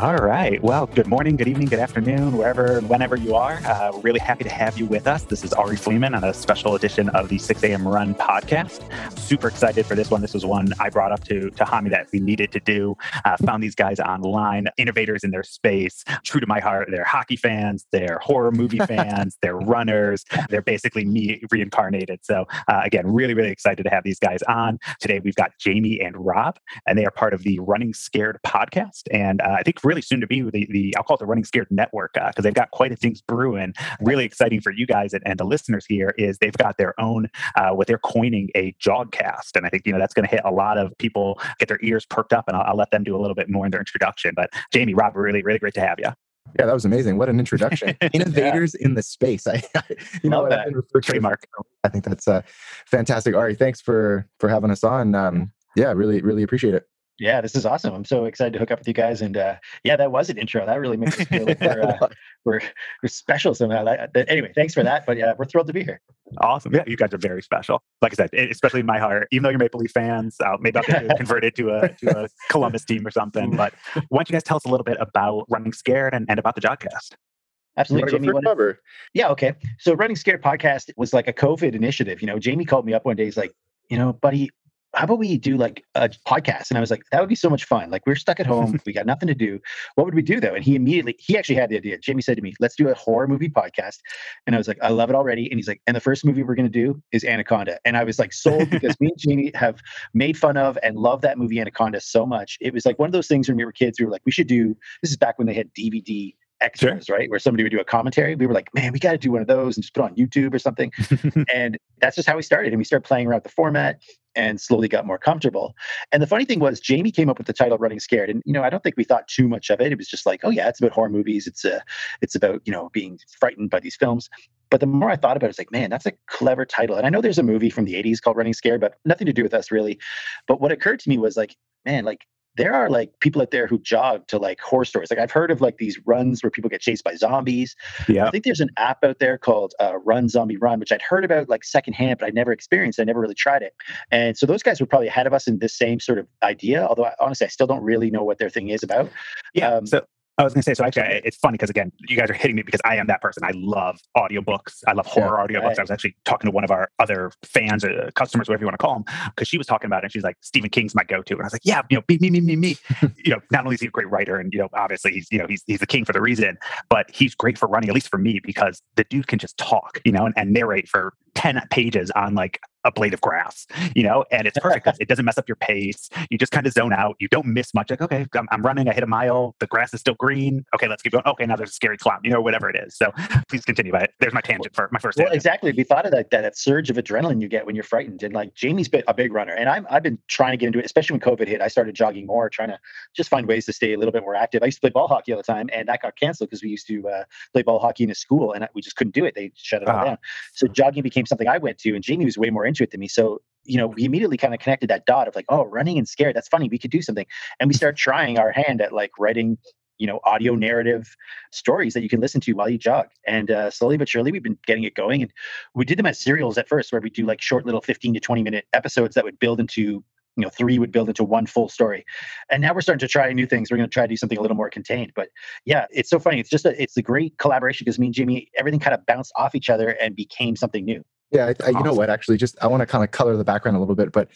All right. Well, good morning, good evening, good afternoon, wherever and whenever you are. Uh, we're really happy to have you with us. This is Ari Fleeman on a special edition of the 6 a.m. Run podcast. Super excited for this one. This was one I brought up to, to Hami that we needed to do. Uh, found these guys online, innovators in their space, true to my heart. They're hockey fans, they're horror movie fans, they're runners. They're basically me reincarnated. So, uh, again, really, really excited to have these guys on. Today, we've got Jamie and Rob, and they are part of the Running Scared podcast. And uh, I think really soon to be the, the I'll call it the Running Scared Network because uh, they've got quite a things brewing. Really exciting for you guys and, and the listeners here is they've got their own uh, what they're coining a jogcast, and I think you know that's going to hit a lot of people get their ears perked up, and I'll, I'll let them do a little bit more in their introduction. But Jamie, Rob, really, really great to have you. Yeah, that was amazing. What an introduction. Innovators yeah. in the space. I, you know, that. trademark. I think that's uh, fantastic. Ari, thanks for for having us on. Um, yeah, really, really appreciate it yeah, this is awesome. I'm so excited to hook up with you guys. And uh, yeah, that was an intro. That really makes us feel like we're, uh, we're, we're special somehow. That Anyway, thanks for that. But yeah, we're thrilled to be here. Awesome. Yeah, you guys are very special. Like I said, especially in my heart, even though you're Maple Leaf fans, uh, maybe I'll get converted to a, to a Columbus team or something. But why don't you guys tell us a little bit about Running Scared and, and about the Jogcast? Absolutely. Jamie, wanted, yeah, okay. So Running Scared podcast was like a COVID initiative. You know, Jamie called me up one day. He's like, you know, buddy, how about we do like a podcast? And I was like, that would be so much fun. Like we're stuck at home, we got nothing to do. What would we do though? And he immediately, he actually had the idea. Jamie said to me, let's do a horror movie podcast. And I was like, I love it already. And he's like, and the first movie we're going to do is Anaconda. And I was like sold because me and Jamie have made fun of and love that movie Anaconda so much. It was like one of those things when we were kids, we were like, we should do, this is back when they had DVD extras, sure. right? Where somebody would do a commentary. We were like, man, we got to do one of those and just put on YouTube or something. and that's just how we started. And we started playing around with the format and slowly got more comfortable. And the funny thing was, Jamie came up with the title "Running Scared," and you know, I don't think we thought too much of it. It was just like, oh yeah, it's about horror movies. It's a, uh, it's about you know being frightened by these films. But the more I thought about it, it's like, man, that's a clever title. And I know there's a movie from the '80s called Running Scared, but nothing to do with us really. But what occurred to me was like, man, like there are like people out there who jog to like horror stories. Like I've heard of like these runs where people get chased by zombies. Yeah. I think there's an app out there called uh, Run Zombie Run, which I'd heard about like secondhand, but I never experienced. I never really tried it. And so those guys were probably ahead of us in this same sort of idea. Although I, honestly, I still don't really know what their thing is about. Yeah. Um, so I was going to say, so actually, it's funny because again, you guys are hitting me because I am that person. I love audiobooks. I love horror yeah, audiobooks. Right. I was actually talking to one of our other fans or uh, customers, whatever you want to call them, because she was talking about it. And she's like, Stephen King's my go-to, and I was like, yeah, you know, me, me, me, me, me. you know, not only is he a great writer, and you know, obviously he's you know he's he's the king for the reason, but he's great for running, at least for me, because the dude can just talk, you know, and, and narrate for 10 pages on like a blade of grass, you know, and it's perfect because it doesn't mess up your pace. You just kind of zone out. You don't miss much. Like, okay, I'm, I'm, running. I hit a mile. The grass is still green. Okay, let's keep going. Okay, now there's a scary clown, you know, whatever it is. So please continue. But there's my tangent for my first. Well, tangent. exactly. We thought of that, that, that surge of adrenaline you get when you're frightened. And like Jamie's been a big runner, and I'm I've been trying to get into it, especially when COVID hit. I started jogging more, trying to just find ways to stay a little bit more active. I used to play ball hockey all the time, and that got canceled because we used to uh, play ball hockey in a school, and we just couldn't do it. They shut it all uh-huh. down. So jogging became something I went to, and Jamie was way more into it than me. So you know, we immediately kind of connected that dot of like, oh, running and scared. That's funny. We could do something. And we start trying our hand at like writing, you know, audio narrative stories that you can listen to while you jog. And uh, slowly but surely, we've been getting it going. And we did them as serials at first, where we do like short little 15 to 20 minute episodes that would build into you know three would build into one full story and now we're starting to try new things we're going to try to do something a little more contained but yeah it's so funny it's just a it's a great collaboration because me and jimmy everything kind of bounced off each other and became something new yeah, I, I, you know what? Actually, just I want to kind of color the background a little bit, but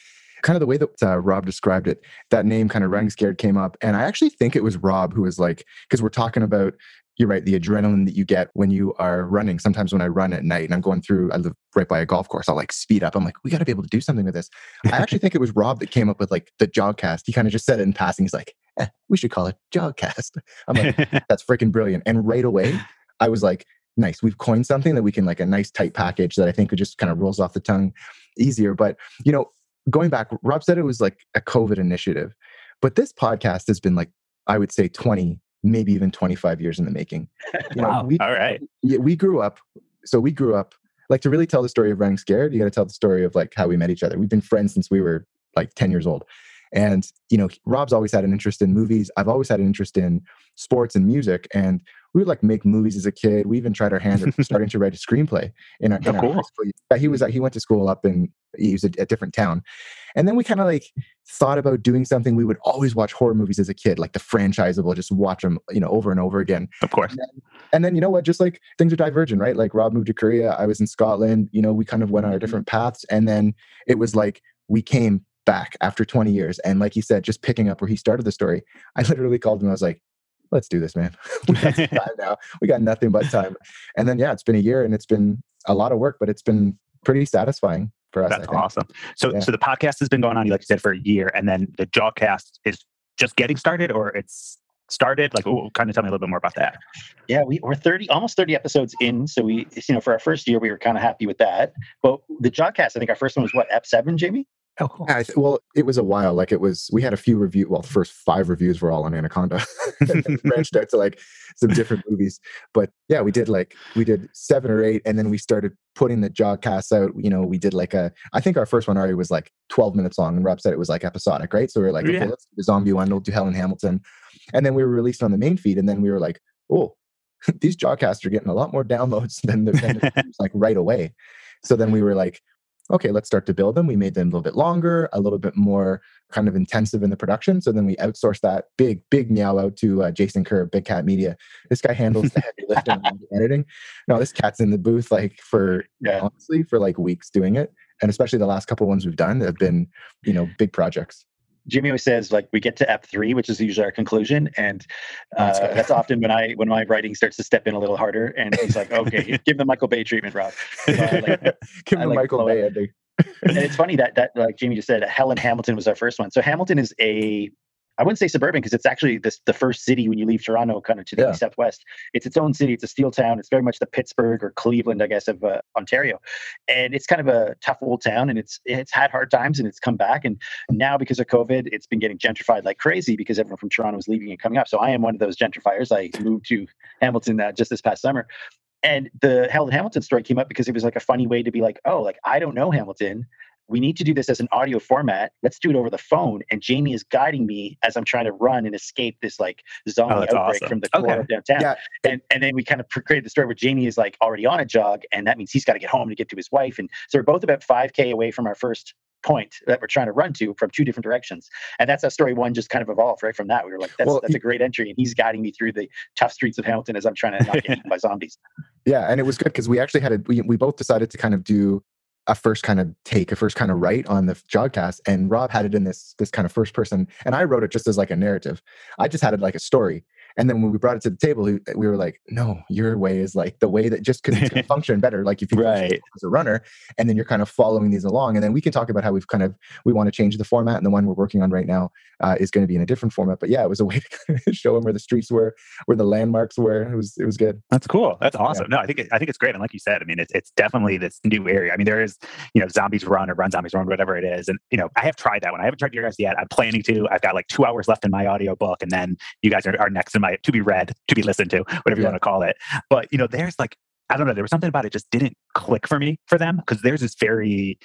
kind of the way that uh, Rob described it, that name kind of running scared came up, and I actually think it was Rob who was like, because we're talking about. You're right. The adrenaline that you get when you are running. Sometimes when I run at night and I'm going through, I live right by a golf course. I'll like speed up. I'm like, we got to be able to do something with this. I actually think it was Rob that came up with like the jogcast. He kind of just said it in passing. He's like, eh, we should call it jogcast. I'm like, that's freaking brilliant. And right away, I was like, nice. We've coined something that we can like a nice tight package that I think it just kind of rolls off the tongue easier. But you know, going back, Rob said it was like a COVID initiative, but this podcast has been like I would say 20, maybe even 25 years in the making. You know, wow. We, All right. Yeah, we grew up. So we grew up like to really tell the story of running scared. You got to tell the story of like how we met each other. We've been friends since we were like 10 years old. And, you know, Rob's always had an interest in movies. I've always had an interest in sports and music. And we would like make movies as a kid. We even tried our hand at starting to write a screenplay in our, in oh, cool. our He was like he went to school up in he was a, a different town, and then we kind of like thought about doing something. We would always watch horror movies as a kid, like the franchisable, just watch them, you know, over and over again. Of course. And then, and then you know what? Just like things are divergent, right? Like Rob moved to Korea, I was in Scotland. You know, we kind of went on our mm-hmm. different paths, and then it was like we came back after 20 years. And like he said, just picking up where he started the story, I literally called him. I was like, let's do this, man. we got time now. We got nothing but time. And then, yeah, it's been a year and it's been a lot of work, but it's been pretty satisfying for us. That's awesome. So, yeah. so the podcast has been going on, like you said, for a year, and then the Jogcast is just getting started, or it's started? Like, ooh, kind of tell me a little bit more about that. Yeah, we, we're 30, almost 30 episodes in. So we, you know, for our first year, we were kind of happy with that. But the Jogcast, I think our first one was what, Ep7, Jamie? Oh, cool. Yeah, th- well, it was a while. Like it was, we had a few review. Well, the first five reviews were all on Anaconda. branched out to like some different movies. But yeah, we did like we did seven or eight, and then we started putting the Jogcasts out. You know, we did like a. I think our first one already was like twelve minutes long, and Rob said it was like episodic, right? So we were like, yeah. okay, let's do the zombie one. We'll do Hell in Hamilton, and then we were released on the main feed, and then we were like, oh, these Jogcasts are getting a lot more downloads than the, than the like right away. So then we were like, okay, let's start to build them. We made them a little bit longer, a little bit more kind of intensive in the production. So then we outsourced that big, big meow out to uh, Jason Kerr, Big Cat Media. This guy handles the heavy lifting and editing. No, this cat's in the booth like for yeah. honestly for like weeks doing it. And especially the last couple ones we've done have been, you know, big projects. Jimmy always says like we get to Ep three, which is usually our conclusion, and uh, that's, that's, often when I when my writing starts to step in a little harder. And he's like, "Okay, give the Michael Bay treatment, Rob." So like, give the like Michael Bay ending. and it's funny that that like Jamie just said, Hell in Hamilton was our first one. So Hamilton is a I wouldn't say suburban because it's actually this the first city when you leave Toronto, kind of to the yeah. southwest. It's its own city. It's a steel town. It's very much the Pittsburgh or Cleveland, I guess, of uh, Ontario, and it's kind of a tough old town. And it's it's had hard times and it's come back. And now because of COVID, it's been getting gentrified like crazy because everyone from Toronto is leaving and coming up. So I am one of those gentrifiers. I moved to Hamilton uh, just this past summer, and the Hamilton story came up because it was like a funny way to be like, oh, like I don't know Hamilton we need to do this as an audio format. Let's do it over the phone. And Jamie is guiding me as I'm trying to run and escape this like zombie oh, outbreak awesome. from the core okay. of downtown. Yeah. And and then we kind of created the story where Jamie is like already on a jog, and that means he's got to get home to get to his wife. And so we're both about 5K away from our first point that we're trying to run to from two different directions. And that's how story one just kind of evolved right from that. We were like, that's, well, that's he, a great entry. And he's guiding me through the tough streets of Hamilton as I'm trying to not get eaten by zombies. Yeah. And it was good because we actually had a, we, we both decided to kind of do a first kind of take, a first kind of write on the Jogcast, and Rob had it in this this kind of first person, and I wrote it just as like a narrative. I just had it like a story, and then when we brought it to the table, we, were like, no, your way is like the way that just because it's going to function better. Like if you right. as a runner, and then you're kind of following these along, and then we can talk about how we've kind of we want to change the format, and the one we're working on right now uh, is going to be in a different format. But yeah, it was a way to kind of show them where the streets were, where the landmarks were. It was it was good. That's cool. That's awesome. Yeah. No, I think it, I think it's great, and like you said, I mean, it's it's definitely this new area. I mean, there is you know zombies run or run zombies run, whatever it is, and you know I have tried that one. I haven't tried your guys yet. I'm planning to. I've got like two hours left in my audio book, and then you guys are, are next in my to be read to be listened to, whatever you want to call it. But you know, there's like I don't know, there was something about it just didn't click for me for them because there's this very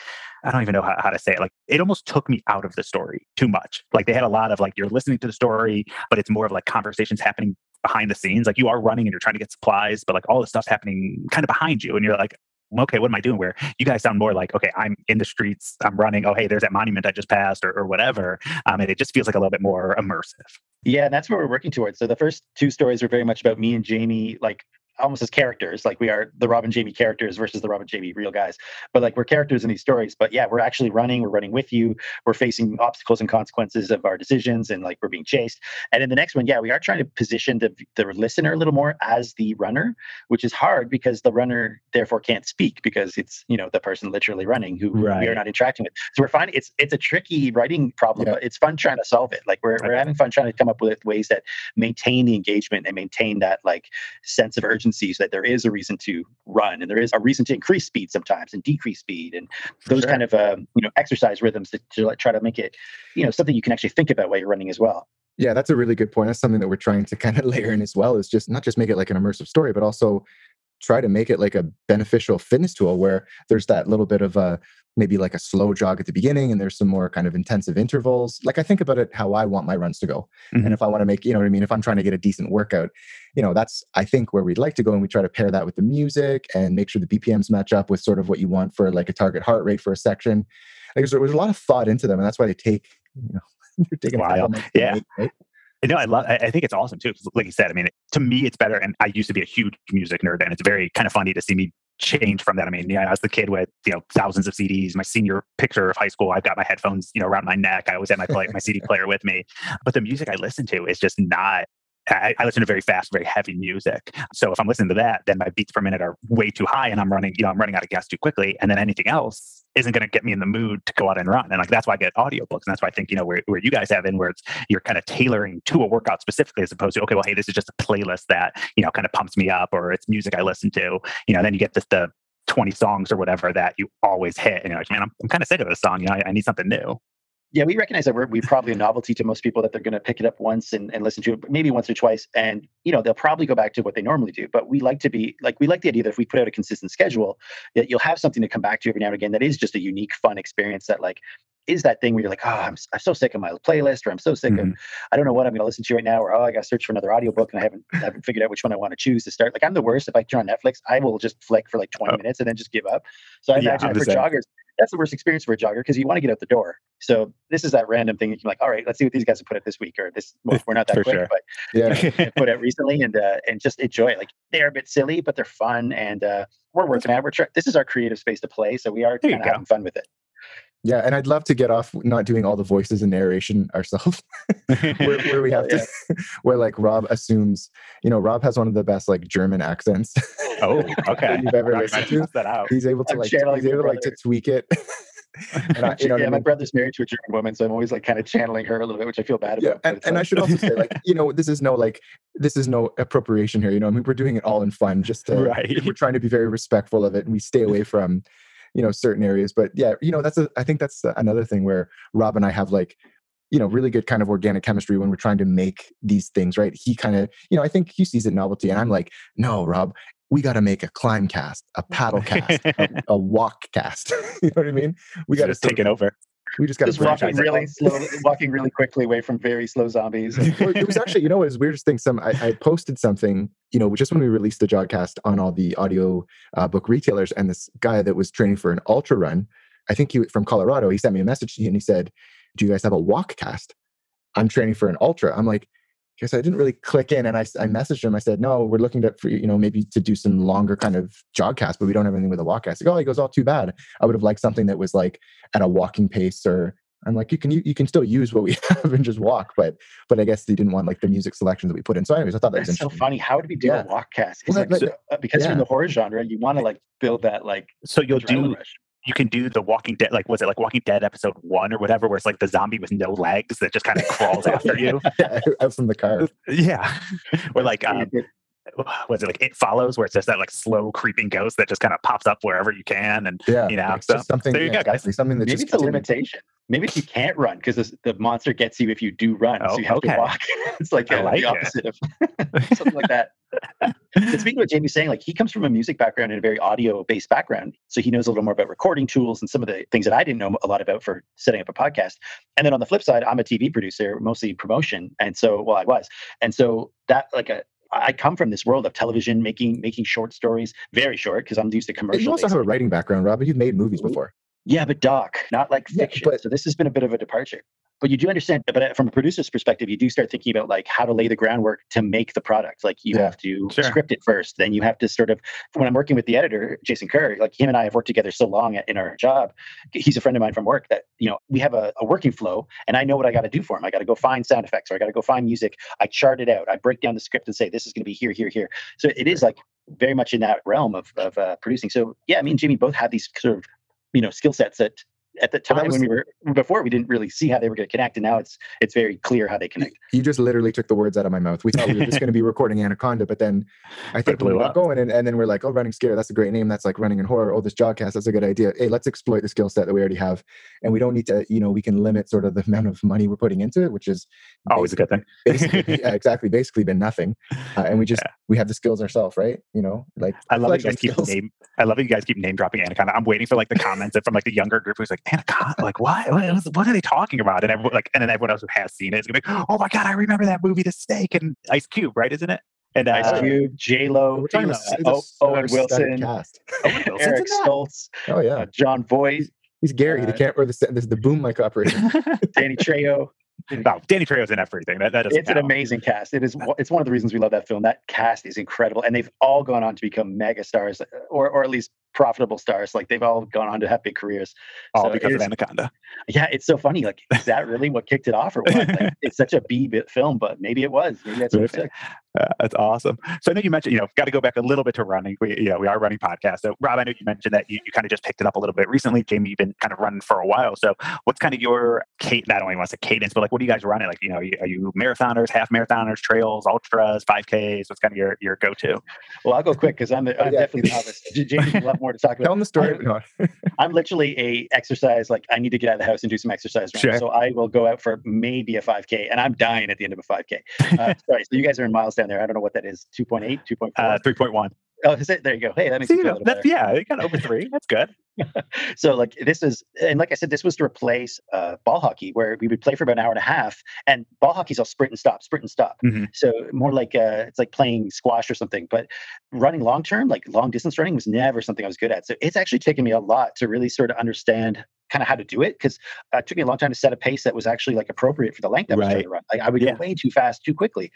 I don't even know how, how to say it. Like it almost took me out of the story too much. Like they had a lot of like you're listening to the story, but it's more of like conversations happening behind the scenes. Like you are running and you're trying to get supplies, but like all the stuff's happening kind of behind you. And you're like, okay, what am I doing? Where you guys sound more like, okay, I'm in the streets, I'm running. Oh, hey, there's that monument I just passed, or, or whatever. Um, and it just feels like a little bit more immersive. Yeah, and that's what we're working towards. So the first two stories were very much about me and Jamie, like almost as characters like we are the Rob and jamie characters versus the Rob and jamie real guys. But like we're characters in these stories but yeah we're actually running we're running with you we're facing obstacles and consequences of our decisions and like we're being chased. And in the next one yeah we are trying to position the, the listener a little more as the runner which is hard because the runner therefore can't speak because it's you know the person literally running who right. we are not interacting with. So we're finding it's it's a tricky writing problem yeah. but it's fun trying to solve it. Like we're, we're having fun trying to come up with ways that maintain the engagement and maintain that like sense of urgency so that there is a reason to run and there is a reason to increase speed sometimes and decrease speed and those sure. kind of um, you know exercise rhythms to, to try to make it you know something you can actually think about while you're running as well yeah that's a really good point that's something that we're trying to kind of layer in as well is just not just make it like an immersive story but also try to make it like a beneficial fitness tool where there's that little bit of a maybe like a slow jog at the beginning and there's some more kind of intensive intervals like i think about it how i want my runs to go mm-hmm. and if i want to make you know what i mean if i'm trying to get a decent workout you know that's i think where we'd like to go and we try to pair that with the music and make sure the bpms match up with sort of what you want for like a target heart rate for a section like there's, there's a lot of thought into them and that's why they take you know they're taking a while yeah make, right? No, I love. I think it's awesome too. Like you said, I mean, to me, it's better. And I used to be a huge music nerd, and it's very kind of funny to see me change from that. I mean, yeah, I was the kid with you know thousands of CDs. My senior picture of high school, I've got my headphones, you know, around my neck. I always had my play, my CD player with me. But the music I listen to is just not I, I, listen to very fast, very heavy music. So if I'm listening to that, then my beats per minute are way too high and I'm running, you know, I'm running out of gas too quickly. And then anything else isn't going to get me in the mood to go out and run. And like, that's why I get audiobooks. And that's why I think, you know, where, where you guys have in where it's, you're kind of tailoring to a workout specifically as opposed to, okay, well, hey, this is just a playlist that, you know, kind of pumps me up or it's music I listen to, you know, then you get this, the 20 songs or whatever that you always hit. And you're like, man, I'm, I'm kind of sick of this song. You know, I, I need something new. Yeah, we recognize that we're we probably a novelty to most people that they're going to pick it up once and, and listen to it, maybe once or twice, and you know they'll probably go back to what they normally do. But we like to be like we like the idea that if we put out a consistent schedule, that you'll have something to come back to every now and again that is just a unique, fun experience that like is that thing where you're like, oh, I'm, I'm so sick of my playlist, or I'm so sick mm-hmm. of, I don't know what I'm going to listen to right now, or oh, I got to search for another audiobook and I haven't, I haven't figured out which one I want to choose to start. Like I'm the worst. If I turn on Netflix, I will just flick for like 20 oh. minutes and then just give up. So I yeah, imagine for joggers, that's the worst experience for a jogger because you want to get out the door. So this is that random thing. You're like, all right, let's see what these guys have put out this week, or this. Well, we're not that quick, sure. but yeah, put out recently, and uh, and just enjoy it. Like they're a bit silly, but they're fun, and uh, we're working out. We're trying. This is our creative space to play, so we are kind of having fun with it. Yeah, and I'd love to get off not doing all the voices and narration ourselves, where, where, we have to, where like Rob assumes, you know, Rob has one of the best like German accents. Oh, okay. you've ever listened to. That out. He's able to I'm like, he's able to, like to tweak it. and I, you know yeah, my mean? brother's married to a German woman, so I'm always like kind of channeling her a little bit, which I feel bad yeah, about. And, and I should also say, like, you know, this is no like this is no appropriation here. You know, I mean, we're doing it all in fun. Just to, right. we're trying to be very respectful of it, and we stay away from you know certain areas but yeah you know that's a i think that's another thing where rob and i have like you know really good kind of organic chemistry when we're trying to make these things right? He kind of you know i think he sees it novelty and i'm like no rob we got to make a climb cast a paddle cast a, a, walk cast. You know what i mean? We got to take it over we just got to walking really slow, walking really quickly away from very slow zombies. it was actually, you know, it was weirdest thing. Some I, I, posted something, you know, just when we released the Jogcast on all the audio uh, book retailers, and this guy that was training for an ultra run, I think he was from Colorado, he sent me a message and he said, "Do you guys have a walk cast? I'm training for an ultra." I'm like, because I didn't really click in and I, I messaged him. I said, no, we're looking to, for, you know, maybe to do some longer kind of jogcast, but we don't have anything with a walk walkcast. Like, oh, he goes, oh, too bad. I would have liked something that was like at a walking pace or I'm like, you can, you, you can still use what we have and just walk, but, but I guess they didn't want like the music selection that we put in. So anyways, I thought that That's was so funny. How would we do yeah. a walkcast? Well, like, so, uh, because yeah. you're in the horror genre, you want to like build that like, so you'll do, rush you can do the Walking Dead, like was it like Walking Dead episode one or whatever, where it's like the zombie with no legs that just kind of crawls after you. yeah, from the car. Yeah, or like um, was it like it follows where it's just that like slow creeping ghost that just kind of pops up wherever you can and yeah you know so something there you yeah, go guys something that maybe it's a limitation maybe if you can't run because the monster gets you if you do run oh, so you have okay. to walk it's like, uh, like the opposite it. of something like that speaking of what Jamie's saying, like he comes from a music background and a very audio based background. So he knows a little more about recording tools and some of the things that I didn't know a lot about for setting up a podcast. And then on the flip side, I'm a TV producer, mostly promotion. And so, well, I was. And so that like a I come from this world of television, making making short stories, very short, because I'm used to commercials. You also have a writing background, Robin. You've made movies before. Yeah, but doc, not like fiction. Yeah, but, so this has been a bit of a departure. But you do understand but uh, from a producer's perspective you do start thinking about like how to lay the groundwork to make the product. Like you yeah, have to sure. script it first then you have to sort of when i'm working with the editor jason kerr like him and i have worked together so long in our job he's a friend of mine from work that you know we have a, a working flow and i know what i got to do for him. I got to go find sound effects or i got to go find music. I chart it out. I break down the script and say this is going to be here here here. So it is like very much in that realm of, of uh, producing. So yeah me and Jimmy both have these sort of you know skill sets that at the time was, when we were before we didn't really see how they were going to connect and now it's it's very clear how they connect. you just literally took the words out of my mouth. We thought we were just going to be recording anaconda but then i think we got going and, and then we're like oh running scare that's a great name. That's like running in horror. Oh this jogcast that's a good idea. Hey let's exploit the skill set that we already have and we don't need to you know we can limit sort of the amount of money we're putting into it which is always a good thing. yeah, exactly basically been nothing uh, and we just yeah. we have the skills ourselves right? You know like i love you guys keep name i love you guys keep name dropping anaconda. I'm waiting for like the comments from like the younger group who's like anaconda like what what, what are they talking about and everyone like and then everyone else who has seen it is gonna be like, oh my god i remember that movie the snake and ice cube right isn't it and uh, Ice Cube, J Lo, Owen Wilson, Eric Stoltz, oh yeah, uh, Jon Voight. He's Gary, uh, the camp or the the, the boom mic operator. Danny Trejo. No, Danny Trejo's in everything. That, that it's count. an amazing cast. It is. It's one of the reasons we love that film. That cast is incredible, and they've all gone on to become mega stars, or or at least profitable stars. Like they've all gone on to have big careers. All so because of Anaconda. Yeah, it's so funny. Like, is that really what kicked it off, or what? Like, it's such a B bit film, but maybe it was. Maybe that's what it took. Uh, that's awesome. So I know you mentioned, you know, got to go back a little bit to running. We, yeah, we are running podcasts. So Rob, I know you mentioned that you, you kind of just picked it up a little bit recently. Jamie, you've been kind of running for a while. So what's kind of your Kate? Not only wants a cadence, but like, what are you guys running? Like, you know, are you, are you marathoners, half marathoners, trails, ultras, 5Ks? What's kind of your, your go to? Well, I'll go quick because I'm, the, I'm yeah. definitely the novice. Jamie's a lot more to talk about. Tell them the story. I'm, I'm, literally a exercise, like I need to get out of the house and do some exercise. Sure. So I will go out for maybe a 5K and I'm dying at the end of a 5K. Uh, sorry. So you guys are in miles down there. I don't know what that is. 2.8, 2.4? Uh, 3.1. Oh, is it? There you go. Hey, that makes See, feel that's, Yeah, you got over three. That's good. so, like, this is, and like I said, this was to replace uh, ball hockey, where we would play for about an hour and a half, and ball hockey's all sprint and stop, sprint and stop. Mm-hmm. So more like uh, it's like playing squash or something. But running long term, like long distance running, was never something I was good at. So it's actually taken me a lot to really sort of understand kind of how to do it because uh, it took me a long time to set a pace that was actually like appropriate for the length I was right. trying to run. Like I would yeah. go way too fast too quickly,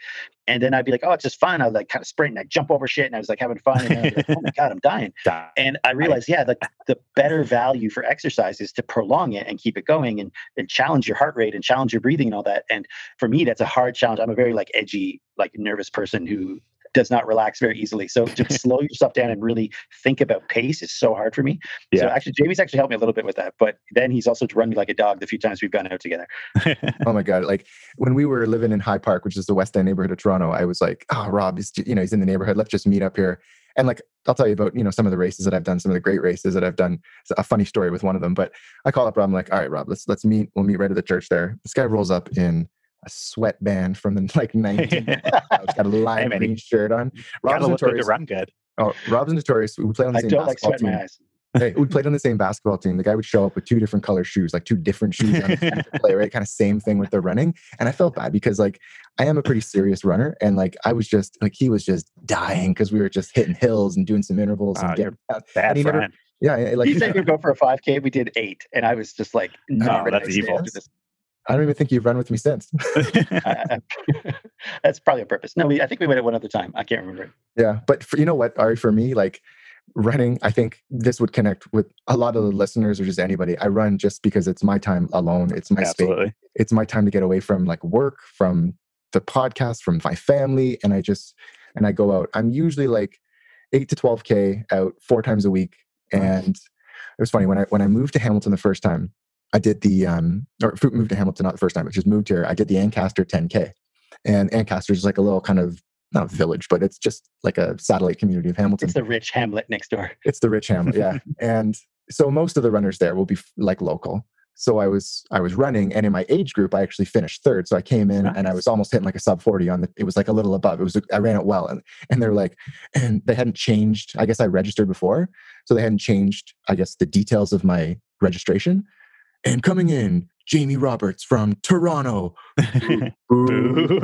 and then I'd be like, "Oh, it's just fun." I'd like kind of sprint and I jump over shit, and I was like having fun. And like, "Oh my god, I'm dying!" And I realized, yeah, like the better value for exercise is to prolong it and keep it going and and challenge your heart rate and challenge your breathing and all that. And for me, that's a hard challenge. I'm a very like edgy, like nervous person who does not relax very easily. So to slow yourself down and really think about pace is so hard for me. Yeah. So actually, Jamie's actually helped me a little bit with that. But then he's also run me like a dog the few times we've gone out together. oh my god! Like when we were living in High Park, which is the West End neighborhood of Toronto, I was like, "Oh, Rob is you know he's in the neighborhood. Let's just meet up here." And like I'll tell you about you know some of the races that I've done, some of the great races that I've done. It's a funny story with one of them. But I call up Rob. I'm like, "All right, Rob, let's let's meet. We'll meet right at the church there." This guy rolls up in a sweatband from the like 19. He's got a lime hey, green shirt on. Rob's notorious. run good. Oh, Rob's notorious. We played on the same I basketball like team. hey, we played on the same basketball team. The guy would show up with two different color shoes, like two different shoes on to play, right? Kind of same thing with the running. And I felt bad because like I am a pretty serious runner. And like I was just like he was just dying because we were just hitting hills and doing some intervals and oh, getting bad and never, yeah, eh, like he said we'd go for a 5K. We did eight. And I was just like, oh, no, that's evil. I don't even think you've run with me since. That's probably a purpose. No, we, I think we went it one other time. I can't remember. Yeah, but for, you know what, Ari, for me, like running, I think this would connect with a lot of the listeners or just anybody. I run just because it's my time alone. It's my Absolutely. space. It's my time to get away from like work, from the podcast, from my family, and I just and I go out. I'm usually like eight to twelve k out four times a week, and it was funny when I when I moved to Hamilton the first time. I did the um or moved to Hamilton not the first time, but just moved here. I did the Ancaster 10K. And Ancaster is like a little kind of not village, but it's just like a satellite community of Hamilton. It's the rich hamlet next door. It's the rich hamlet, yeah. and so most of the runners there will be like local. So I was I was running, and in my age group, I actually finished third. So I came in nice. and I was almost hitting like a sub forty on the. It was like a little above. It was I ran it well, and and they're like, and they hadn't changed. I guess I registered before, so they hadn't changed. I guess the details of my registration. And coming in, Jamie Roberts from Toronto. boo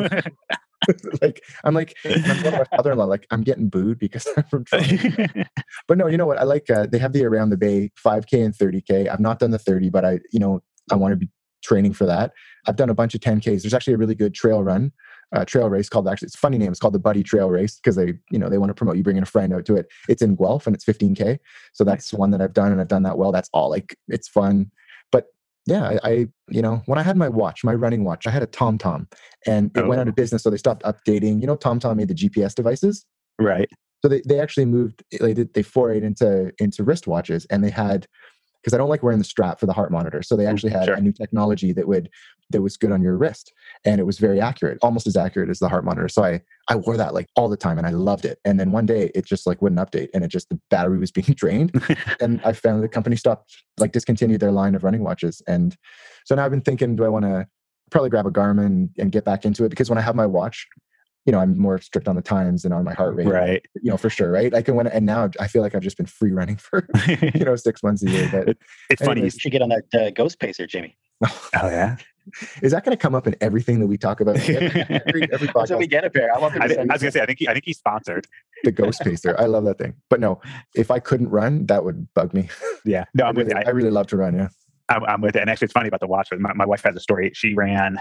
like I'm like my father-in-law. Like I'm getting booed because I'm from Toronto. but no, you know what? I like. Uh, they have the around the bay 5K and 30K. I've not done the 30, but I, you know, I want to be training for that. I've done a bunch of 10Ks. There's actually a really good trail run, uh, trail race called actually it's a funny name. It's called the Buddy Trail Race because they, you know, they want to promote you bringing a friend out to it. It's in Guelph and it's 15K. So that's one that I've done and I've done that well. That's all like it's fun yeah, I, I, you know, when I had my watch, my running watch, I had a TomTom and it oh. went out of oh. business. So they stopped updating. You know, TomTom made the GPS devices. Right. So they, they actually moved, they did, they forayed into, into wristwatches and they had because I don't like wearing the strap for the heart monitor. So they mm, actually had sure. a new technology that would that was good on your wrist, and it was very accurate, almost as accurate as the heart monitor. So I I wore that like all the time, and I loved it. And then one day it just like wouldn't update, and it just the battery was being drained, and I found the company stopped like discontinued their line of running watches, and so now I've been thinking, do I want to probably grab a Garmin and get back into it because when I have my watch, you know, I'm more strict on the times and on my heart rate. Right. You know, for sure. Right. I can when and now I feel like I've just been free running for you know six months a year. But it's funny. You should get on that uh, ghost pacer, Jamie. oh yeah. Is that going to come up in everything that we talk about? Every, every, podcast. so we get a pair. I, I, I was going to say, I think he, I think he's sponsored the Ghost Pacer. I love that thing. But no, if I couldn't run, that would bug me. Yeah, no, I'm I really, with you. I, I really love to run. Yeah, I'm, I'm, with it. And actually, it's funny about the watch. My, my wife has a story. She ran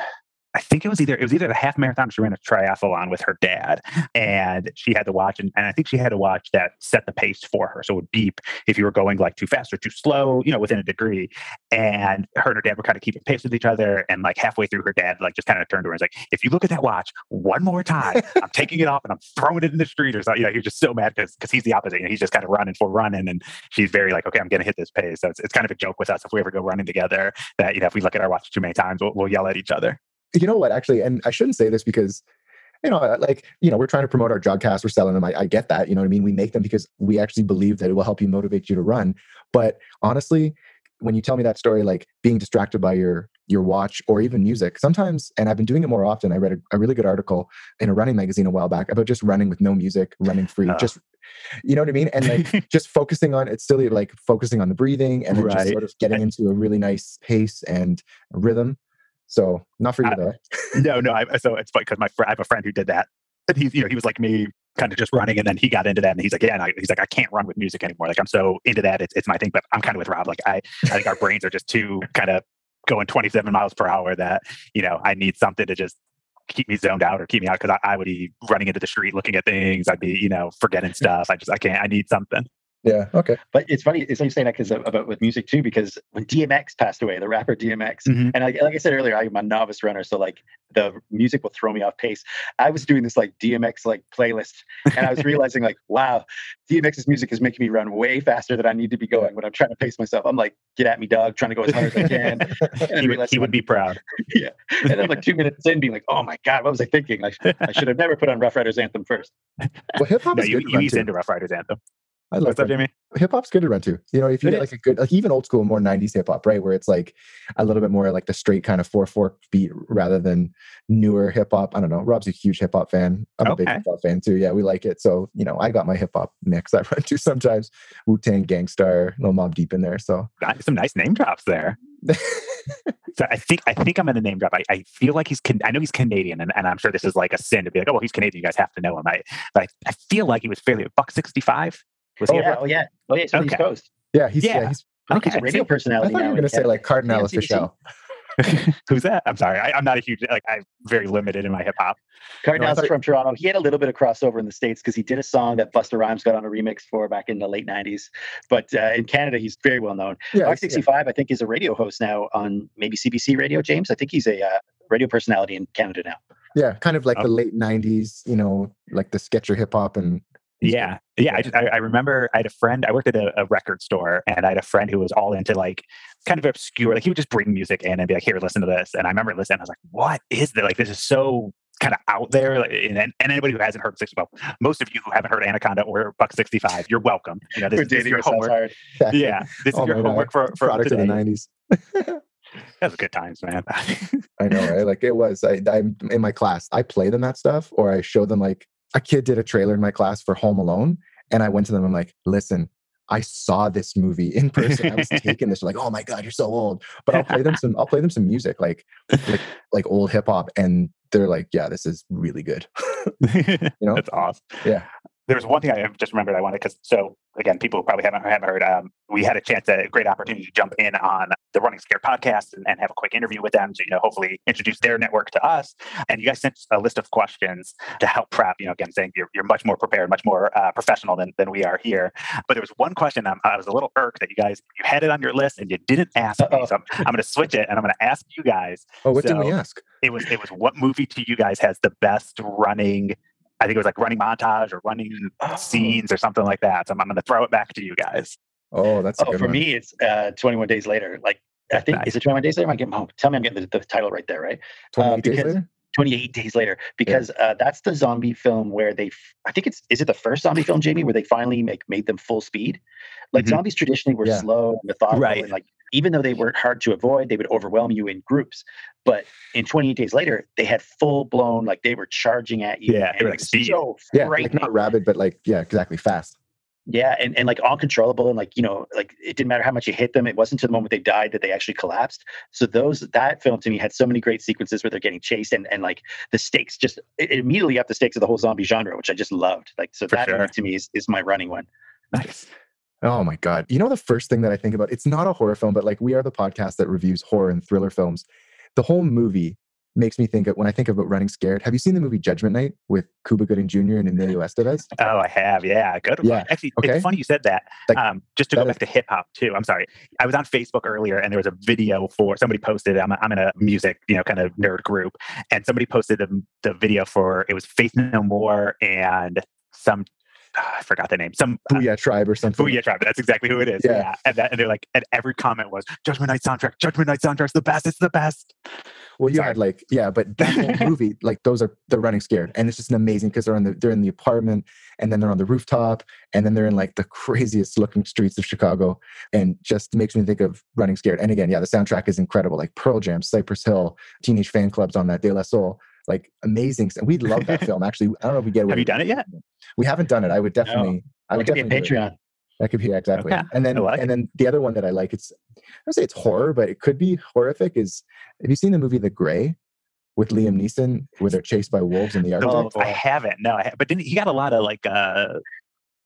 I think it was either it was either the half marathon she ran a triathlon with her dad, and she had to watch and, and I think she had to watch that set the pace for her, so it would beep if you were going like too fast or too slow, you know, within a degree. And her and her dad were kind of keeping pace with each other, and like halfway through, her dad like just kind of turned to her and was like, "If you look at that watch one more time, I'm taking it off and I'm throwing it in the street or something." You know, he was just so mad because because he's the opposite. You know, he's just kind of running for running, and she's very like, "Okay, I'm going to hit this pace." So it's, it's kind of a joke with us if we ever go running together that you know if we look at our watch too many times, we'll, we'll yell at each other you know what actually and i shouldn't say this because you know like you know we're trying to promote our jogcast we're selling them I, I, get that you know what i mean we make them because we actually believe that it will help you motivate you to run but honestly when you tell me that story like being distracted by your your watch or even music sometimes and i've been doing it more often i read a, a really good article in a running magazine a while back about just running with no music running free uh. just you know what i mean and like just focusing on it's still like focusing on the breathing and then right. just sort of getting into a really nice pace and rhythm so not for you though. no, no. I, so it's funny because my fr- I have a friend who did that. And he's, you know, he was like me, kind of just running, and then he got into that, and he's like, yeah, and I, he's like, I can't run with music anymore. Like I'm so into that, it's, it's my thing. But I'm kind of with Rob. Like I, I think our brains are just too kind of going 27 miles per hour that you know I need something to just keep me zoned out or keep me out because I, I, would be running into the street looking at things. I'd be, you know, forgetting stuff. I just, I can't, I need something. Yeah. Okay. But it's funny. It's funny saying that because about with music too, because when DMX passed away, the rapper DMX, mm-hmm. and I, like I said earlier, I'm a novice runner, so like the music will throw me off pace. I was doing this like DMX like playlist, and I was realizing like, wow, DMX's music is making me run way faster than I need to be going when I'm trying to pace myself. I'm like, get at me, dog, trying to go as hard as I can. he, would, he would be proud. yeah. And then like two minutes in, being like, oh my god, what was I thinking? I, I should have never put on Ruff Ryders Anthem first. Well, hip hop no, is you, good you ease into Ruff Ryders Anthem. I love that, Jamie. Hip hop's good to run to. You know, if you it get like a good, like even old school, more '90s hip hop, right, where it's like a little bit more like the straight kind of four four beat rather than newer hip hop. I don't know. Rob's a huge hip hop fan. I'm okay. a big hip hop fan too. Yeah, we like it. So you know, I got my hip hop mix. I run to sometimes Wu Tang, Gang Starr, Lil Mobb Deep in there. So some nice name drops there. so I think I think I'm in the name drop. I, I feel like he's I know he's Canadian, and, and I'm sure this is like a sin to be like, oh well, he's Canadian. You guys have to know him. I but I, I feel like he was fairly a buck sixty five. Was oh, he yeah, oh yeah, oh yeah, he's okay. East Coast. Yeah, he's yeah, yeah he's, okay. he's a radio personality. I thought you were going to say like Kardinal Offishall. Who's that? I'm sorry. I, am not a huge like I'm very limited in my hip hop. Kardinal's no, from Toronto. He had a little bit of crossover in the states because he did a song that Busta Rhymes got on a remix for back in the late '90s. But uh, in Canada, he's very well known. Yeah, 65, yeah. I think, is a radio host now on maybe CBC Radio. James, I think he's a uh, radio personality in Canada now. Yeah, kind of like oh. the late '90s. You know, like the sketcher hip hop and yeah, yeah. I, just, I, I, remember I had a friend. I worked at a, a, record store, and I had a friend who was all into like kind of obscure. Like he would just bring music in and be like, "Here, listen to this." And I remember listening. I was like, "What is this? Like this is so kind of out there." And, and anybody who hasn't heard six, well, most of you who haven't heard Anaconda or Buck sixty five, you're welcome. You know, this, this is your homework. Yeah, this is oh your homework for for product today. of the nineties. That was good times, man. I know, right? Like it was. I, I'm in my class. I play them that stuff, or I show them like a kid did a trailer in my class for Home Alone, and I went to them. I'm like, listen, I saw this movie in person. I was taking this. Like, oh my god, you're so old. But I'll play them some. I'll play them some music, like like like old hip hop, and they're like, yeah, this is really good. you know, that's awesome. Yeah. There's one thing I just remembered I wanted because so again, people probably haven't, haven't heard. Um, we had a chance, a great opportunity to jump in on the Running Scared podcast and, and, have a quick interview with them to, you know, hopefully introduce their network to us. And you guys sent a list of questions to help prep, you know, again, saying you're, you're much more prepared, much more uh, professional than, than we are here. But there was one question I'm, i was a little irked that you guys, you had it on your list and you didn't ask Uh-oh. me. So I'm, I'm going to switch it and I'm going to ask you guys. Oh, what so did we ask? It was, it was what movie to you guys has the best running I think it was like running montage or running oh. scenes or something like that. So I'm, I'm going to throw it back to you guys. Oh, that's oh for one. me it's uh, 21 days later. Like I think nice. is it 21 days later? I get home. Tell me I'm getting the, the title right there, right? 28 uh, days later. 28 days later because yeah. uh, that's the zombie film where they i think it's is it the first zombie film jamie where they finally make made them full speed like mm-hmm. zombies traditionally were yeah. slow and methodical right. and like even though they were hard to avoid they would overwhelm you in groups but in 28 days later they had full blown like they were charging at you yeah they were like speed so yeah like not rabid but like yeah exactly fast yeah, and, and like uncontrollable and like you know like it didn't matter how much you hit them. It wasn't to the moment they died that they actually collapsed. So those that film to me had so many great sequences where they're getting chased and and like the stakes just it, immediately up the stakes of the whole zombie genre, which I just loved. Like so For that sure. to me is is my running one. Nice. Oh my god! You know the first thing that I think about? It's not a horror film, but like we are the podcast that reviews horror and thriller films. The whole movie makes me think of when I think about running scared. Have you seen the movie Judgment Night with Cuba Gooding Jr. and Emilio Estevez? Oh, I have. Yeah, good. Yeah. Actually, okay. it's funny you said that. Like, um, just to go back is... to hip hop too. I'm sorry. I was on Facebook earlier and there was a video for somebody posted. I'm, a, I'm in a music, you know, kind of nerd group, and somebody posted the, the video for it was Faith No More and some I forgot the name. Some uh, Tribe or something. Boo-Yaa Tribe. That's exactly who it is. Yeah. yeah. And, that, and they're like, and every comment was Judgment Night soundtrack. Judgment Night soundtrack's the best. It's the best. Well, you Sorry. had like, yeah, but that movie, like those are they're running scared, and it's just amazing because they're in the they're in the apartment, and then they're on the rooftop, and then they're in like the craziest looking streets of Chicago, and just makes me think of running scared. And again, yeah, the soundtrack is incredible. Like Pearl Jam, Cypress Hill, Teenage Fanclub's on that, De La Soul like amazing. We love that film. Actually, I don't know if we get. Have you done it yet? We haven't done it. I would definitely. No. I would definitely be Patreon. That could be exactly. Okay. And then like and then the other one that I like, it's I don't say it's horror, but it could be horrific. Is have you seen the movie The Grey? With Liam Neeson, where they're chased by wolves in the Arctic. Oh, I haven't. No, I but didn't he got a lot of like uh,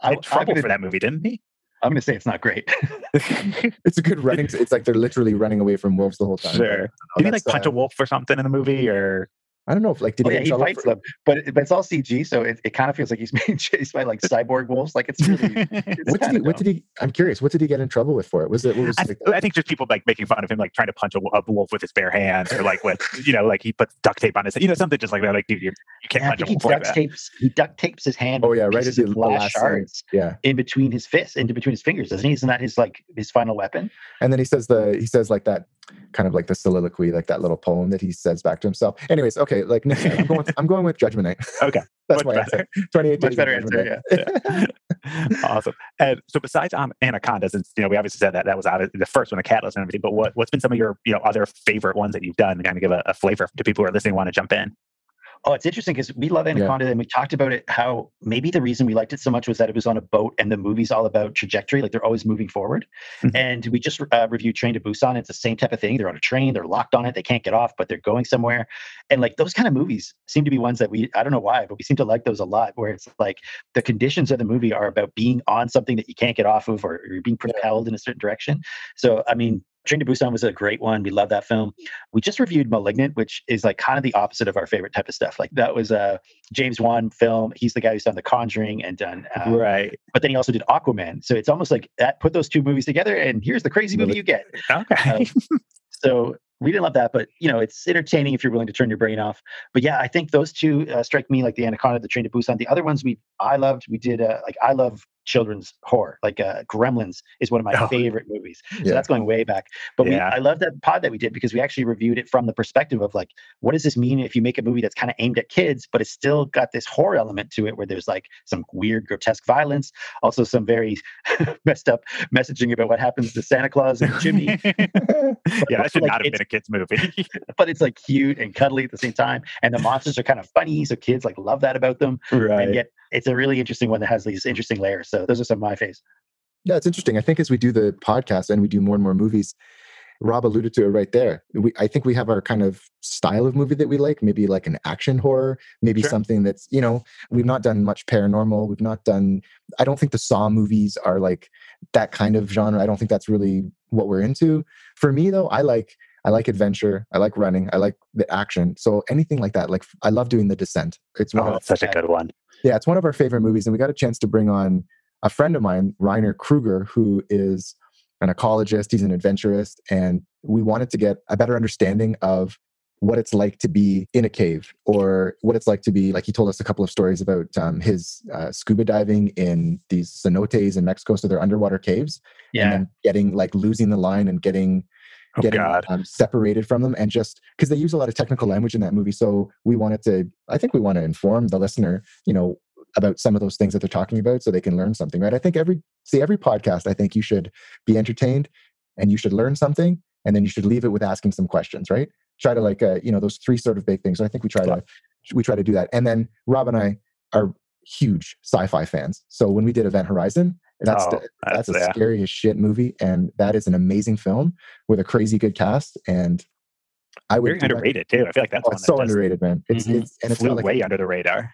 I, trouble for that movie, didn't he? I'm going to say it's not great. it's a good running. It's like they're literally running away from wolves the whole time. Sure. Did he like punch uh, a wolf or something in the movie, or I don't know if like did oh, he, yeah, he fights for... them, but but it's all CG, so it, it kind of feels like he's being chased by like cyborg wolves. Like it's really. It's what did he? What did he? I'm curious. What did he get in trouble with for it? Was it? Was I, I, think just people like making fun of him, like trying to punch a, a, wolf with his bare hands, or like with you know, like he puts duct tape on his, you know, something just like that. Like dude, you, you can't yeah, punch a wolf like that. Tapes, he duct tapes his hand. Oh yeah, right as the last shards. Yeah, in between his fists, into between his fingers, doesn't he? Isn't that his like his final weapon? And then he says the he says like that kind of like the soliloquy, like that little poem that he says back to himself. Anyways, okay, like I'm going, I'm going with Judgment Night. Okay, that's my answer. Twenty eight Much better answer. Yeah. yeah. awesome. And so besides um, Anaconda, since you know we obviously said that that was out of the first one, the Catalyst and everything, but what what's been some of your you know other favorite ones that you've done to kind of give a, a flavor to people who are listening want to jump in? Oh, it's interesting because we love Anaconda, yeah. and we talked about it. How maybe the reason we liked it so much was that it was on a boat, and the movie's all about trajectory. Like they're always moving forward. Mm-hmm. And we just uh, reviewed Train to Busan. It's the same type of thing. They're on a train, they're locked on it, they can't get off, but they're going somewhere. And like those kind of movies seem to be ones that we I don't know why, but we seem to like those a lot. Where it's like the conditions of the movie are about being on something that you can't get off of, or you're being propelled yeah. in a certain direction. So I mean, Train to Busan was a great one. We love that film. We just reviewed *Malignant*, which is like kind of the opposite of our favorite type of stuff. Like that was a James Wan film. He's the guy who's done *The Conjuring* and done um, right. But then he also did *Aquaman*. So it's almost like that. Put those two movies together, and here's the crazy movie you get. Okay. Um, so we didn't love that, but you know, it's entertaining if you're willing to turn your brain off. But yeah, I think those two uh, strike me like the Anaconda, the Train to Busan. The other ones we I loved. We did uh, like I love children's horror. Like uh, Gremlins is one of my oh. favorite movies. So yeah. that's going way back. But yeah. we, I love that pod that we did because we actually reviewed it from the perspective of like, what does this mean if you make a movie that's kind of aimed at kids, but it's still got this horror element to it where there's like some weird, grotesque violence, also some very messed up messaging about what happens to Santa Claus and Jimmy. yeah, that should like, not have been a kids movie. but it's like cute and cuddly at the same time. And the monsters are kind of funny. So kids like love that about them. Right. And yet it's a really interesting one that has these interesting layers. So those are some of my faves. Yeah, it's interesting. I think as we do the podcast and we do more and more movies, Rob alluded to it right there. We, I think we have our kind of style of movie that we like, maybe like an action horror, maybe sure. something that's, you know, we've not done much paranormal. We've not done, I don't think the Saw movies are like that kind of genre. I don't think that's really what we're into. For me, though, I like, I like adventure. I like running. I like the action. So anything like that, like I love doing The Descent. It's one oh, of, such a good one. Yeah, it's one of our favorite movies, and we got a chance to bring on a friend of mine, Reiner Kruger, who is an ecologist. He's an adventurist, and we wanted to get a better understanding of what it's like to be in a cave or what it's like to be like he told us a couple of stories about um, his uh, scuba diving in these cenotes in mexico so they're underwater caves yeah and getting like losing the line and getting Oh, getting God. um, separated from them and just because they use a lot of technical language in that movie so we wanted to i think we want to inform the listener you know about some of those things that they're talking about so they can learn something right? I think every see every podcast i think you should be entertained and you should learn something and then you should leave it with asking some questions right? Try to like uh, you know those three sort of big things so i think we try to we try to do that. And then rob and i are huge sci-fi fans so when we did event horizon that's Oh, the, that's, that's- a yeah. scary as shit movie and that is an amazing film with a crazy good cast and i would Very underrated too. I feel like that's Oh, one that so underrated man it's Mhm. it's and it's flew like way under the radar.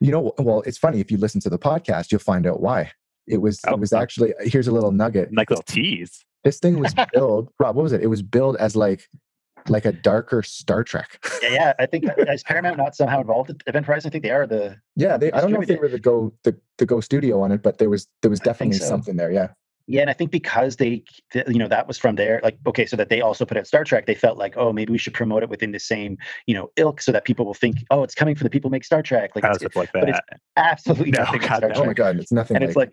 you know well it's funny if you listen to the podcast you'll find out why it was Oh, it was actually here's a little nugget Like little tease. this thing was billed rob what was it it was billed as like like a darker star trek yeah, yeah i think uh, is paramount not somehow involved at event horizon i think they are the yeah they i don't know if they were the go the, the go studio on it but there was there was definitely so. something there yeah Yeah, and I think because they, you know, that was from there. Like, okay, so that they also put out Star Trek, they felt like, oh, maybe we should promote it within the same, you know, ilk, so that people will think, oh, it's coming from the people who make Star Trek. Like, Kind it's, of stuff like but it's absolutely No, nothing God, Star no. oh my god it's nothing And like it's like,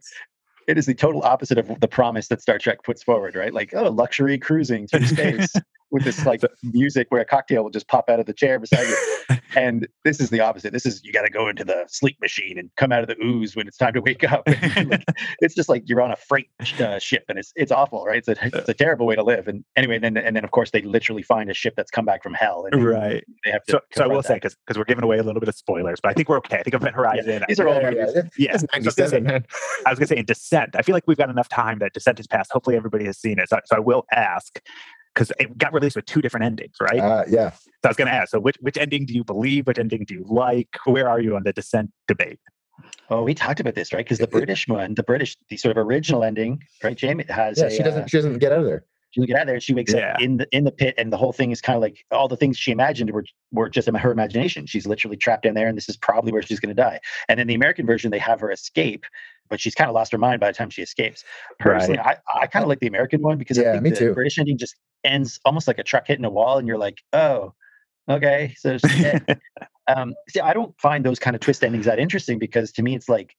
it is the total opposite of the promise that Star Trek puts forward, right? Like, oh, luxury cruising through space with this like music where a cocktail will just pop out of the chair beside you. And this is the opposite. This is you got to go into the sleep machine and come out of the ooze when it's time to wake up. Like, it's just like you're on a freight uh, ship, and it's it's awful, right? It's a it's a terrible way to live. And anyway, and then and then of course they literally find a ship that's come back from hell, and Right. they have to. So, so I will confront say that. because we're giving away a little bit of spoilers, but I think we're okay. I think Event Horizon. these are all yeah, movies. yeah, yeah. it's So I was gonna say- 97 man I was going to say in Descent. I feel like we've got enough time that Descent has passed. Hopefully, everybody has seen it. So, so I will ask because it got released with two different endings, right? uh, yeah so I was going to ask. So, which which ending do you believe? Which ending do you like? Where are you on the Descent debate? Oh, we talked about this, right? Because the British one, the British, the sort of original ending, right? Jamie has yeah a, she uh, doesn't she doesn't get out of there she doesn't get out of there and she wakes Yeah. up in the in the pit and the whole thing is kind of like all the things she imagined were were just in her imagination she's literally trapped in there and this is probably where she's going to die and then the american version they have her escape but she's kind of lost her mind by the time she escapes personally i, I kind of like the american one because Yeah, i think me the too. british ending just ends almost like a truck hitting a wall and you're like oh okay so um see i don't find those kind of twist endings that interesting because to me it's like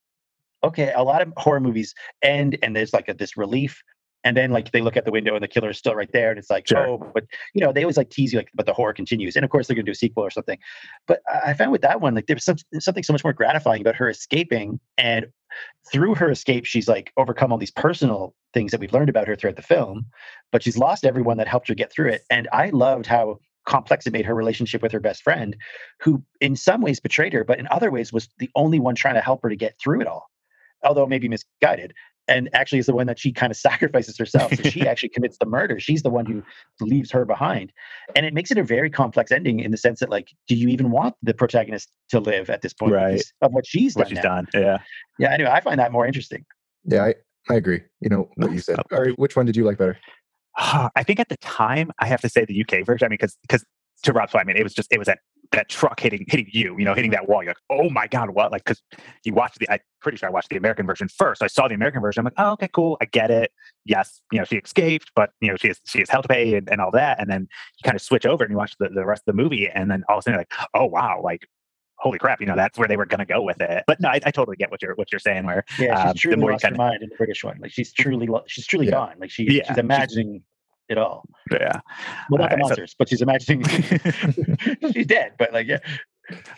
okay a lot of horror movies end and there's like a, this relief and then like they look at the window and the killer is still right there and it's like Sure. oh but you know they always like tease you like but the horror continues and of course they're going to do a sequel or something but i I found with that one like there was some, something so much more gratifying about her escaping and through her escape she's like overcome all these personal things that we've learned about her throughout the film but she's lost everyone that helped her get through it and i loved how complex it made her relationship with her best friend who in some ways betrayed her but in other ways was the only one trying to help her to get through it all although maybe misguided and actually is the one that she kind of sacrifices herself so she actually commits the murder she's the one who leaves her behind and it makes it a very complex ending in the sense that like do you even want the protagonist to live at this point Right. of what she's what done she's now? done. Yeah. yeah anyway i find that more interesting yeah i i agree you know what you said oh. all right which one did you like better I think at the time I have to say the UK version. I mean, because because to Rob's point, I mean, it was just it was that that truck hitting hitting you, you know, hitting that wall. You're like, oh my god, what? Like, because you watched the, I'm pretty sure I watched the American version first. I saw the American version. I'm like, oh, okay, cool, I get it. Yes, you know, she escaped, but you know, she has she has hell to pay and, and all that. And then you kind of switch over and you watch the, the rest of the movie, and then all of a sudden you're like, oh wow, like. Holy crap! You know that's where they were going to go with it. But no, I, I totally get what you're what you're saying. Where yeah she's Um, the truly more you lost her kinda- mind in the british one like she's truly lo- she's truly Yeah. gone like she, Yeah, she's- imagining it all yeah, well not the Alright, so- monsters but she's imagining she's dead but like yeah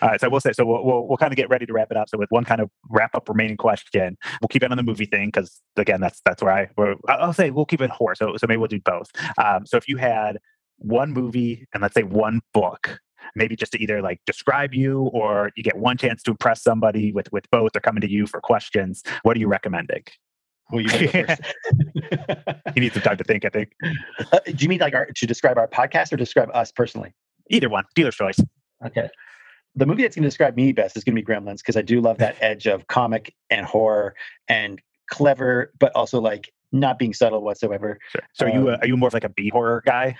All right, so we'll say so. We'll, we'll we'll kind of get ready to wrap it up. So with one kind of wrap up remaining question, we'll keep it on the movie thing because again, that's that's where I where, I'll say we'll keep it horror. So so maybe we'll do both. Um, so if you had one movie and let's say one book, maybe just to either like describe you or you get one chance to impress somebody with with both. They're coming to you for questions. What are you recommending? Well you better go first. You need some time to think. I think Uh, do you mean like our, to describe our podcast or describe us personally? either one, dealer's choice. Okay. The movie that's going to describe me best is going to be Gremlins because I do love that edge of comic and horror and clever, but also like not being subtle whatsoever. Sure. So are you Um, uh, are you more of like a B horror guy?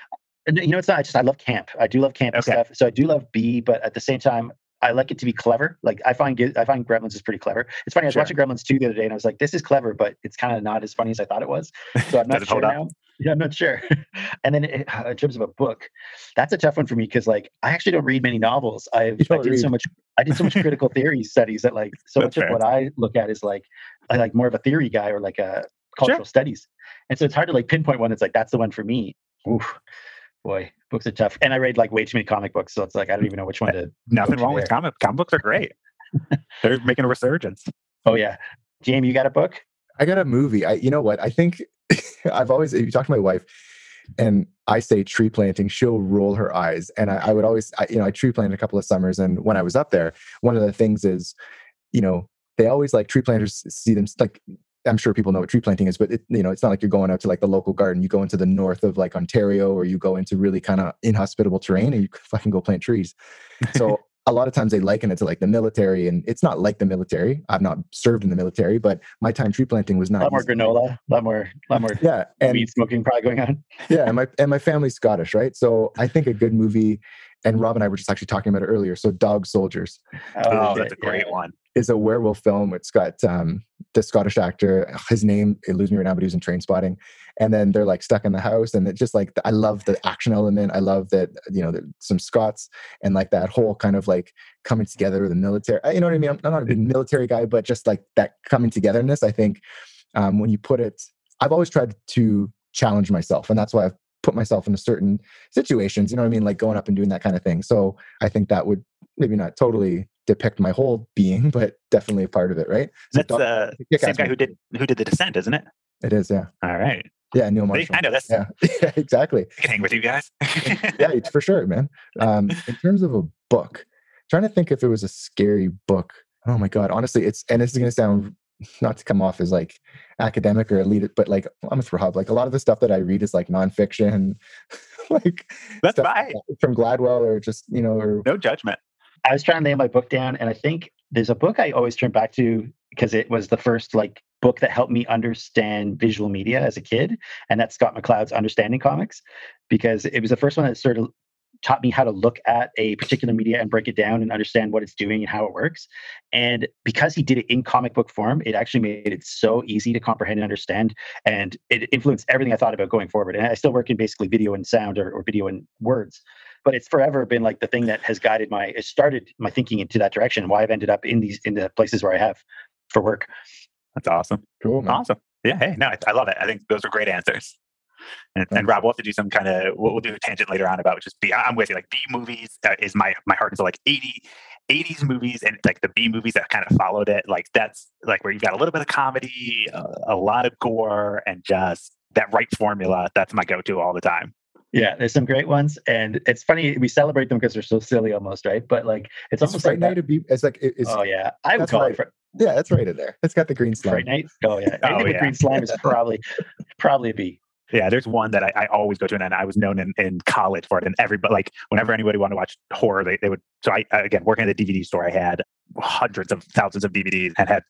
You know, it's not I just I love camp. I do love camp Okay. stuff. So I do love B, but at the same time, I like it to be clever. Like I find I find Gremlins is pretty clever. It's funny. I was Sure. watching Gremlins two the other day, and I was like, "This is clever, but it's kind of not as funny as I thought it was." So I'm not sure up? now. Yeah, I'm not sure. and then in terms of a book, that's a tough one for me because like I actually don't read many novels. I've I did read. so much I did so much critical theory studies that like so that's much fair. of what I look at is like I like more of a theory guy or like a cultural sure. studies. And so it's hard to like pinpoint one that's like that's the one for me. Oof. Boy, books are tough. And I read like way too many comic books, so it's like I don't even know which one eh, to. Nothing wrong with comic. Comic books are great. They're making a resurgence. Oh yeah, Jamie, you got a book? I got a movie. I, you know what? I think I've always, if you talk to my wife, and I say tree planting, she'll roll her eyes. And I, I would always, I, you know, I tree planted a couple of summers, and when I was up there, one of the things is, you know, they always like tree planters see them like I'm sure people know what tree planting is, but it, you know, it's not like you're going out to like the local garden. You go into the north of like Ontario, or you go into really kind of inhospitable terrain, and you fucking go plant trees. So a lot of times they liken it to like the military, and it's not like the military. I've not served in the military, but my time tree planting was not. A lot more granola, a lot more, a lot more. Yeah, and weed smoking probably going on. yeah, and my and my family's Scottish, right? So I think a good movie and Rob and I were just actually talking about it earlier. So Dog Soldiers. Oh, that's a great yeah. one. Is a werewolf film. It's got um, the Scottish actor. His name it lose me right now, but he was in Trainspotting. And then they're like stuck in the house, and it just like I love the action element. I love that you know some Scots and like that whole kind of like coming together with the military. You know what I mean? I'm, I'm not a big military guy, but just like that coming togetherness. I think um, when you put it, I've always tried to challenge myself, and that's why I've put myself into certain situations, you know what I mean? Like going up and doing that kind of thing. So I think that would maybe not totally depict my whole being, but definitely a part of it, right? So that's uh, the same guy who did who did the descent, isn't it? It is, yeah. All right. Yeah, Neil Marshall. I know that's yeah, yeah exactly. I can hang with you guys. yeah, for sure, man. Um, in terms of a book, trying to think if it was a scary book. Oh my god, honestly, it's and this is gonna sound not to come off as like academic or elite, but like I'm with Rob. Like a lot of the stuff that I read is like nonfiction, like that's right from Gladwell or just you know or no judgment. I was trying to name my book down, and I think there's a book I always turn back to because it was the first like book that helped me understand visual media as a kid, and that's Scott McCloud's Understanding Comics, because it was the first one that sort of taught me how to look at a particular media and break it down and understand what it's doing and how it works. And because he did it in comic book form, it actually made it so easy to comprehend and understand. And it influenced everything I thought about going forward. And I still work in basically video and sound or, or video and words. But it's forever been like the thing that has guided my, it started my thinking into that direction. Why I've ended up in these in the places where I have for work. That's awesome. Cool. Man. Awesome. Yeah. Hey, no, I, I love it. I think those are great answers. And, and, Rob, we'll have to do some kind of we'll, we'll, do a tangent later on about just B. I'm with you. Like B movies uh, is my my heart is like 80 80s movies and like the B movies that kind of followed it. Like that's like where you've got a little bit of comedy, uh, a lot of gore, and just that right formula. That's my go-to all the time. Yeah, there's some great ones, and it's funny we celebrate them because they're so silly, almost, right? But like, it's, it's almost Fright like Night Be, it's like it's, oh yeah, I would call right. it. Fr- yeah, that's right in there. It's got the green slime. Fright Night. Oh yeah, anything oh, yeah. with green slime is probably probably a B. Yeah, there's one that I, I, always go to, and I was known in, in college for it. And everybody, like, whenever anybody wanted to watch horror, they, they would. So I again working at the DVD store, I had hundreds of thousands of DVDs and had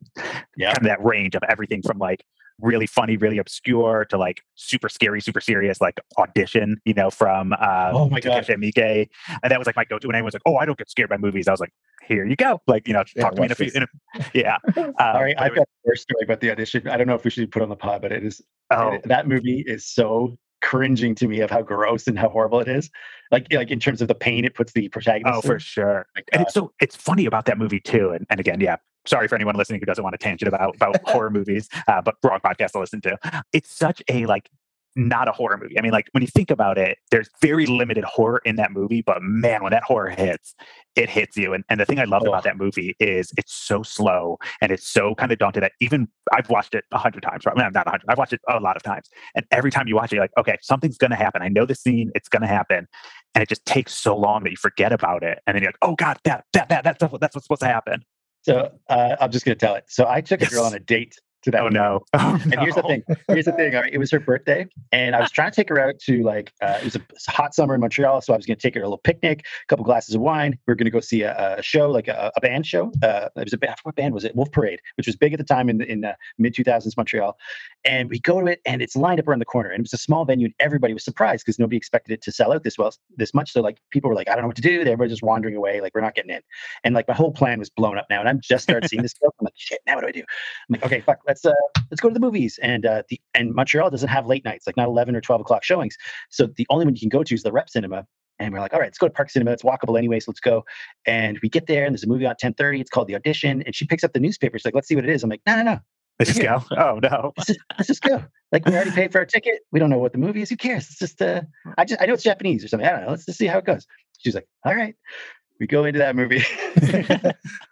yeah. kind of that range of everything from like really funny, really obscure to like super scary, super serious, like audition, you know, from um, oh my god, Miike, and that was like my go-to. When anyone was like, "Oh, I don't get scared by movies," I was like, "Here you go," like you know, yeah, talk to me in a few. In a, yeah. Um, All right, I've got the worst story about the audition. I don't know if we should put on the pod, but it is. Oh. It, that movie is so cringing to me of how gross and how horrible it is. Like like in terms of the pain it puts the protagonist. Oh, for sure. and it's so it's funny about that movie too. And and again, yeah, sorry for anyone listening who doesn't want to tangent about about horror movies, uh, but wrong podcast to listen to. It's such a like not a horror movie. I mean, like when you think about it, there's very limited horror in that movie, but man, when that horror hits, it hits you. And, and the thing I loved oh. about that movie is it's so slow and it's so kind of daunting that even I've watched it a hundred times. Right? I mean, not a hundred. I've watched it a lot of times, and every time you watch it, you're like, okay, something's going to happen. I know the scene; it's going to happen, and it just takes so long that you forget about it, and then you're like, oh god, that that that that's that's what's supposed to happen. So uh, I'm just going to tell it. So I took yes. a girl on a date to that. Oh no! Oh, and no. here's the thing. Here's the thing. All right, it was her birthday, and I was trying to take her out to like uh, it was a, hot summer in Montreal, so I was going to take her a little picnic, a couple glasses of wine. We are going to go see a, a show, like a, a, band show. Uh, it was a band. What band was it? Wolf Parade, which was big at the time in in uh, mid 2000s Montreal. And we go to it, and it's lined up around the corner, and it was a small venue, and everybody was surprised because nobody expected it to sell out this well, this much. So like people were like, I don't know what to do. Everybody's just wandering away, like we're not getting in. And like my whole plan was blown up now, and I'm just started seeing this girl. I'm like, shit, now what do I do? I'm like, okay, fuck, let's uh, let's go to the movies. And uh, the and Montreal doesn't have late nights, like not eleven or twelve o'clock showings. So the only one you can go to is the Rep Cinema. And we're like, all right, let's go to Park Cinema. It's walkable anyway, so let's go. And we get there, and there's a movie on 10:30. It's called The Audition. And she picks up the newspaper. She's like, let's see what it is. I'm like, no, no, no. Let's just go. Oh no. Let's just, let's just go. Like we already paid for our ticket. We don't know what the movie is. Who cares? It's just uh I just I know it's Japanese or something. I don't know. Let's just see how it goes. She's like, all right. We go into that movie.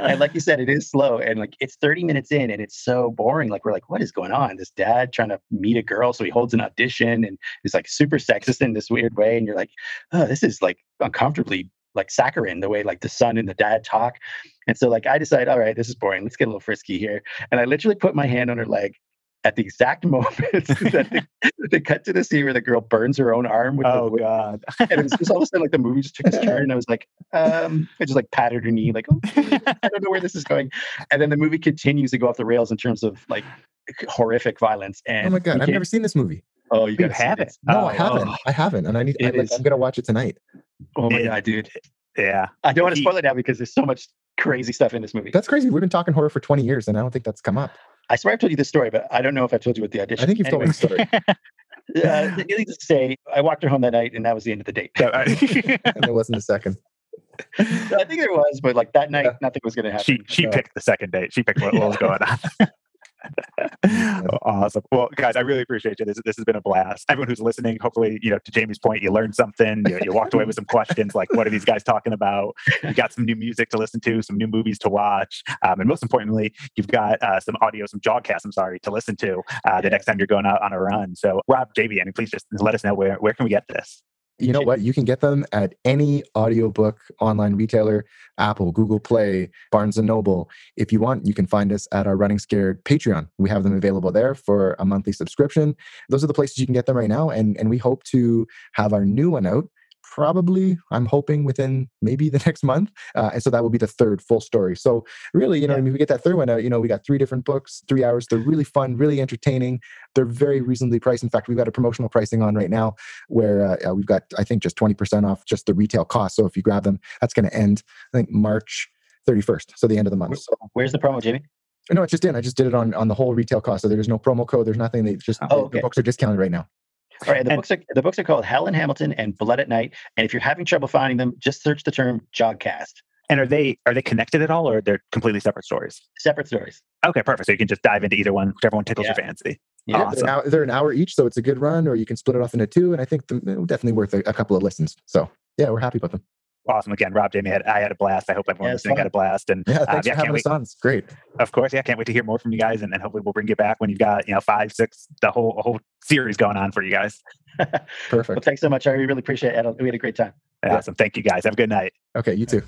and like you said, it is slow. And like it's 30 minutes in and it's so boring. Like we're like, what is going on? This dad trying to meet a girl. So he holds an audition and is like super sexist in this weird way. And you're like, oh, this is like uncomfortably like saccharine, the way like the son and the dad talk. And so like I decide, all right, this is boring. Let's get a little frisky here. And I literally put my hand on her leg at the exact moment that they, they, cut to the scene where the girl burns her own arm with oh the god. And it was just all of a sudden like the movie just took its turn and i was like um i just like patted her knee like oh, i don't know where this is going. And then the movie continues to go off the rails in terms of like horrific violence and oh my god i've never seen this movie. Oh you, you haven't no oh, i haven't. oh. i haven't and i need I, like, i'm gonna watch it tonight. Oh my it, god dude. Yeah. I don't want to spoil it now because there's so much crazy stuff in this movie. That's crazy. We've been talking horror for 20 years and i don't think that's come up I swear I've told you this story, but I don't know if I've told you what the audition. I think you've anyway. told me the story. uh, needless to say, I walked her home that night, and that was the end of the date. and there wasn't a second. I think there was, but like that night, yeah. nothing was going to happen. She she so. picked the second date. She picked what, what was going on. awesome. Well, guys, I really appreciate you. This, this has been a blast. Everyone who's listening, hopefully, you know, to Jamie's point, you learned something. You, you walked away with some questions like, what are these guys talking about? You got some new music to listen to, some new movies to watch, um, and most importantly, you've got uh, some audio, some jawcast. I'm sorry, to listen to uh, the next time you're going out on a run. So, Rob, Jamie, and please just let us know where where can we get this you know what? You can get them at any audiobook online retailer, Apple, Google Play, Barnes and Noble. If you want, you can find us at our Running Scared Patreon. We have them available there for a monthly subscription. Those are the places you can get them right now. And, and we hope to have our new one out probably i'm hoping within maybe the next month uh, and so that will be the third full story so really you know yeah. i mean we get that third one out you know we got three different books three hours they're really fun really entertaining they're very reasonably priced in fact we've got a promotional pricing on right now where uh, we've got i think just 20% off just the retail cost so if you grab them that's going to end i think march 31st so the end of the month so, where's the promo jamie no, it's just in. I just did it on on the whole retail cost. So there's no promo code. There's nothing. They just oh, okay. the books are discounted right now. All right, the and, books are the books are called Hell in Hamilton and Blood at Night. And if you're having trouble finding them, just search the term Jogcast. And are they are they connected at all, or they're completely separate stories? Separate stories. Okay, perfect. So you can just dive into either one, whichever one tickles yeah. your fancy. Yeah, awesome. they're, an they're, an hour each, so it's a good run. Or you can split it off into two, and I think the, eh, definitely worth a, a couple of listens. So yeah, we're happy about them awesome. Again, Rob, Jamie, had, I had a blast. I hope everyone yeah, listening had a blast. And yeah, thanks um, yeah, for having us on. It's great. Of course, yeah, can't wait to hear more from you guys, and, and hopefully we'll bring you back when you've got you know five, six, the whole whole series going on for you guys. Perfect. well, thanks so much. I really appreciate it. We had a great time. Awesome. Thank you guys. Have a good night. Okay, you too.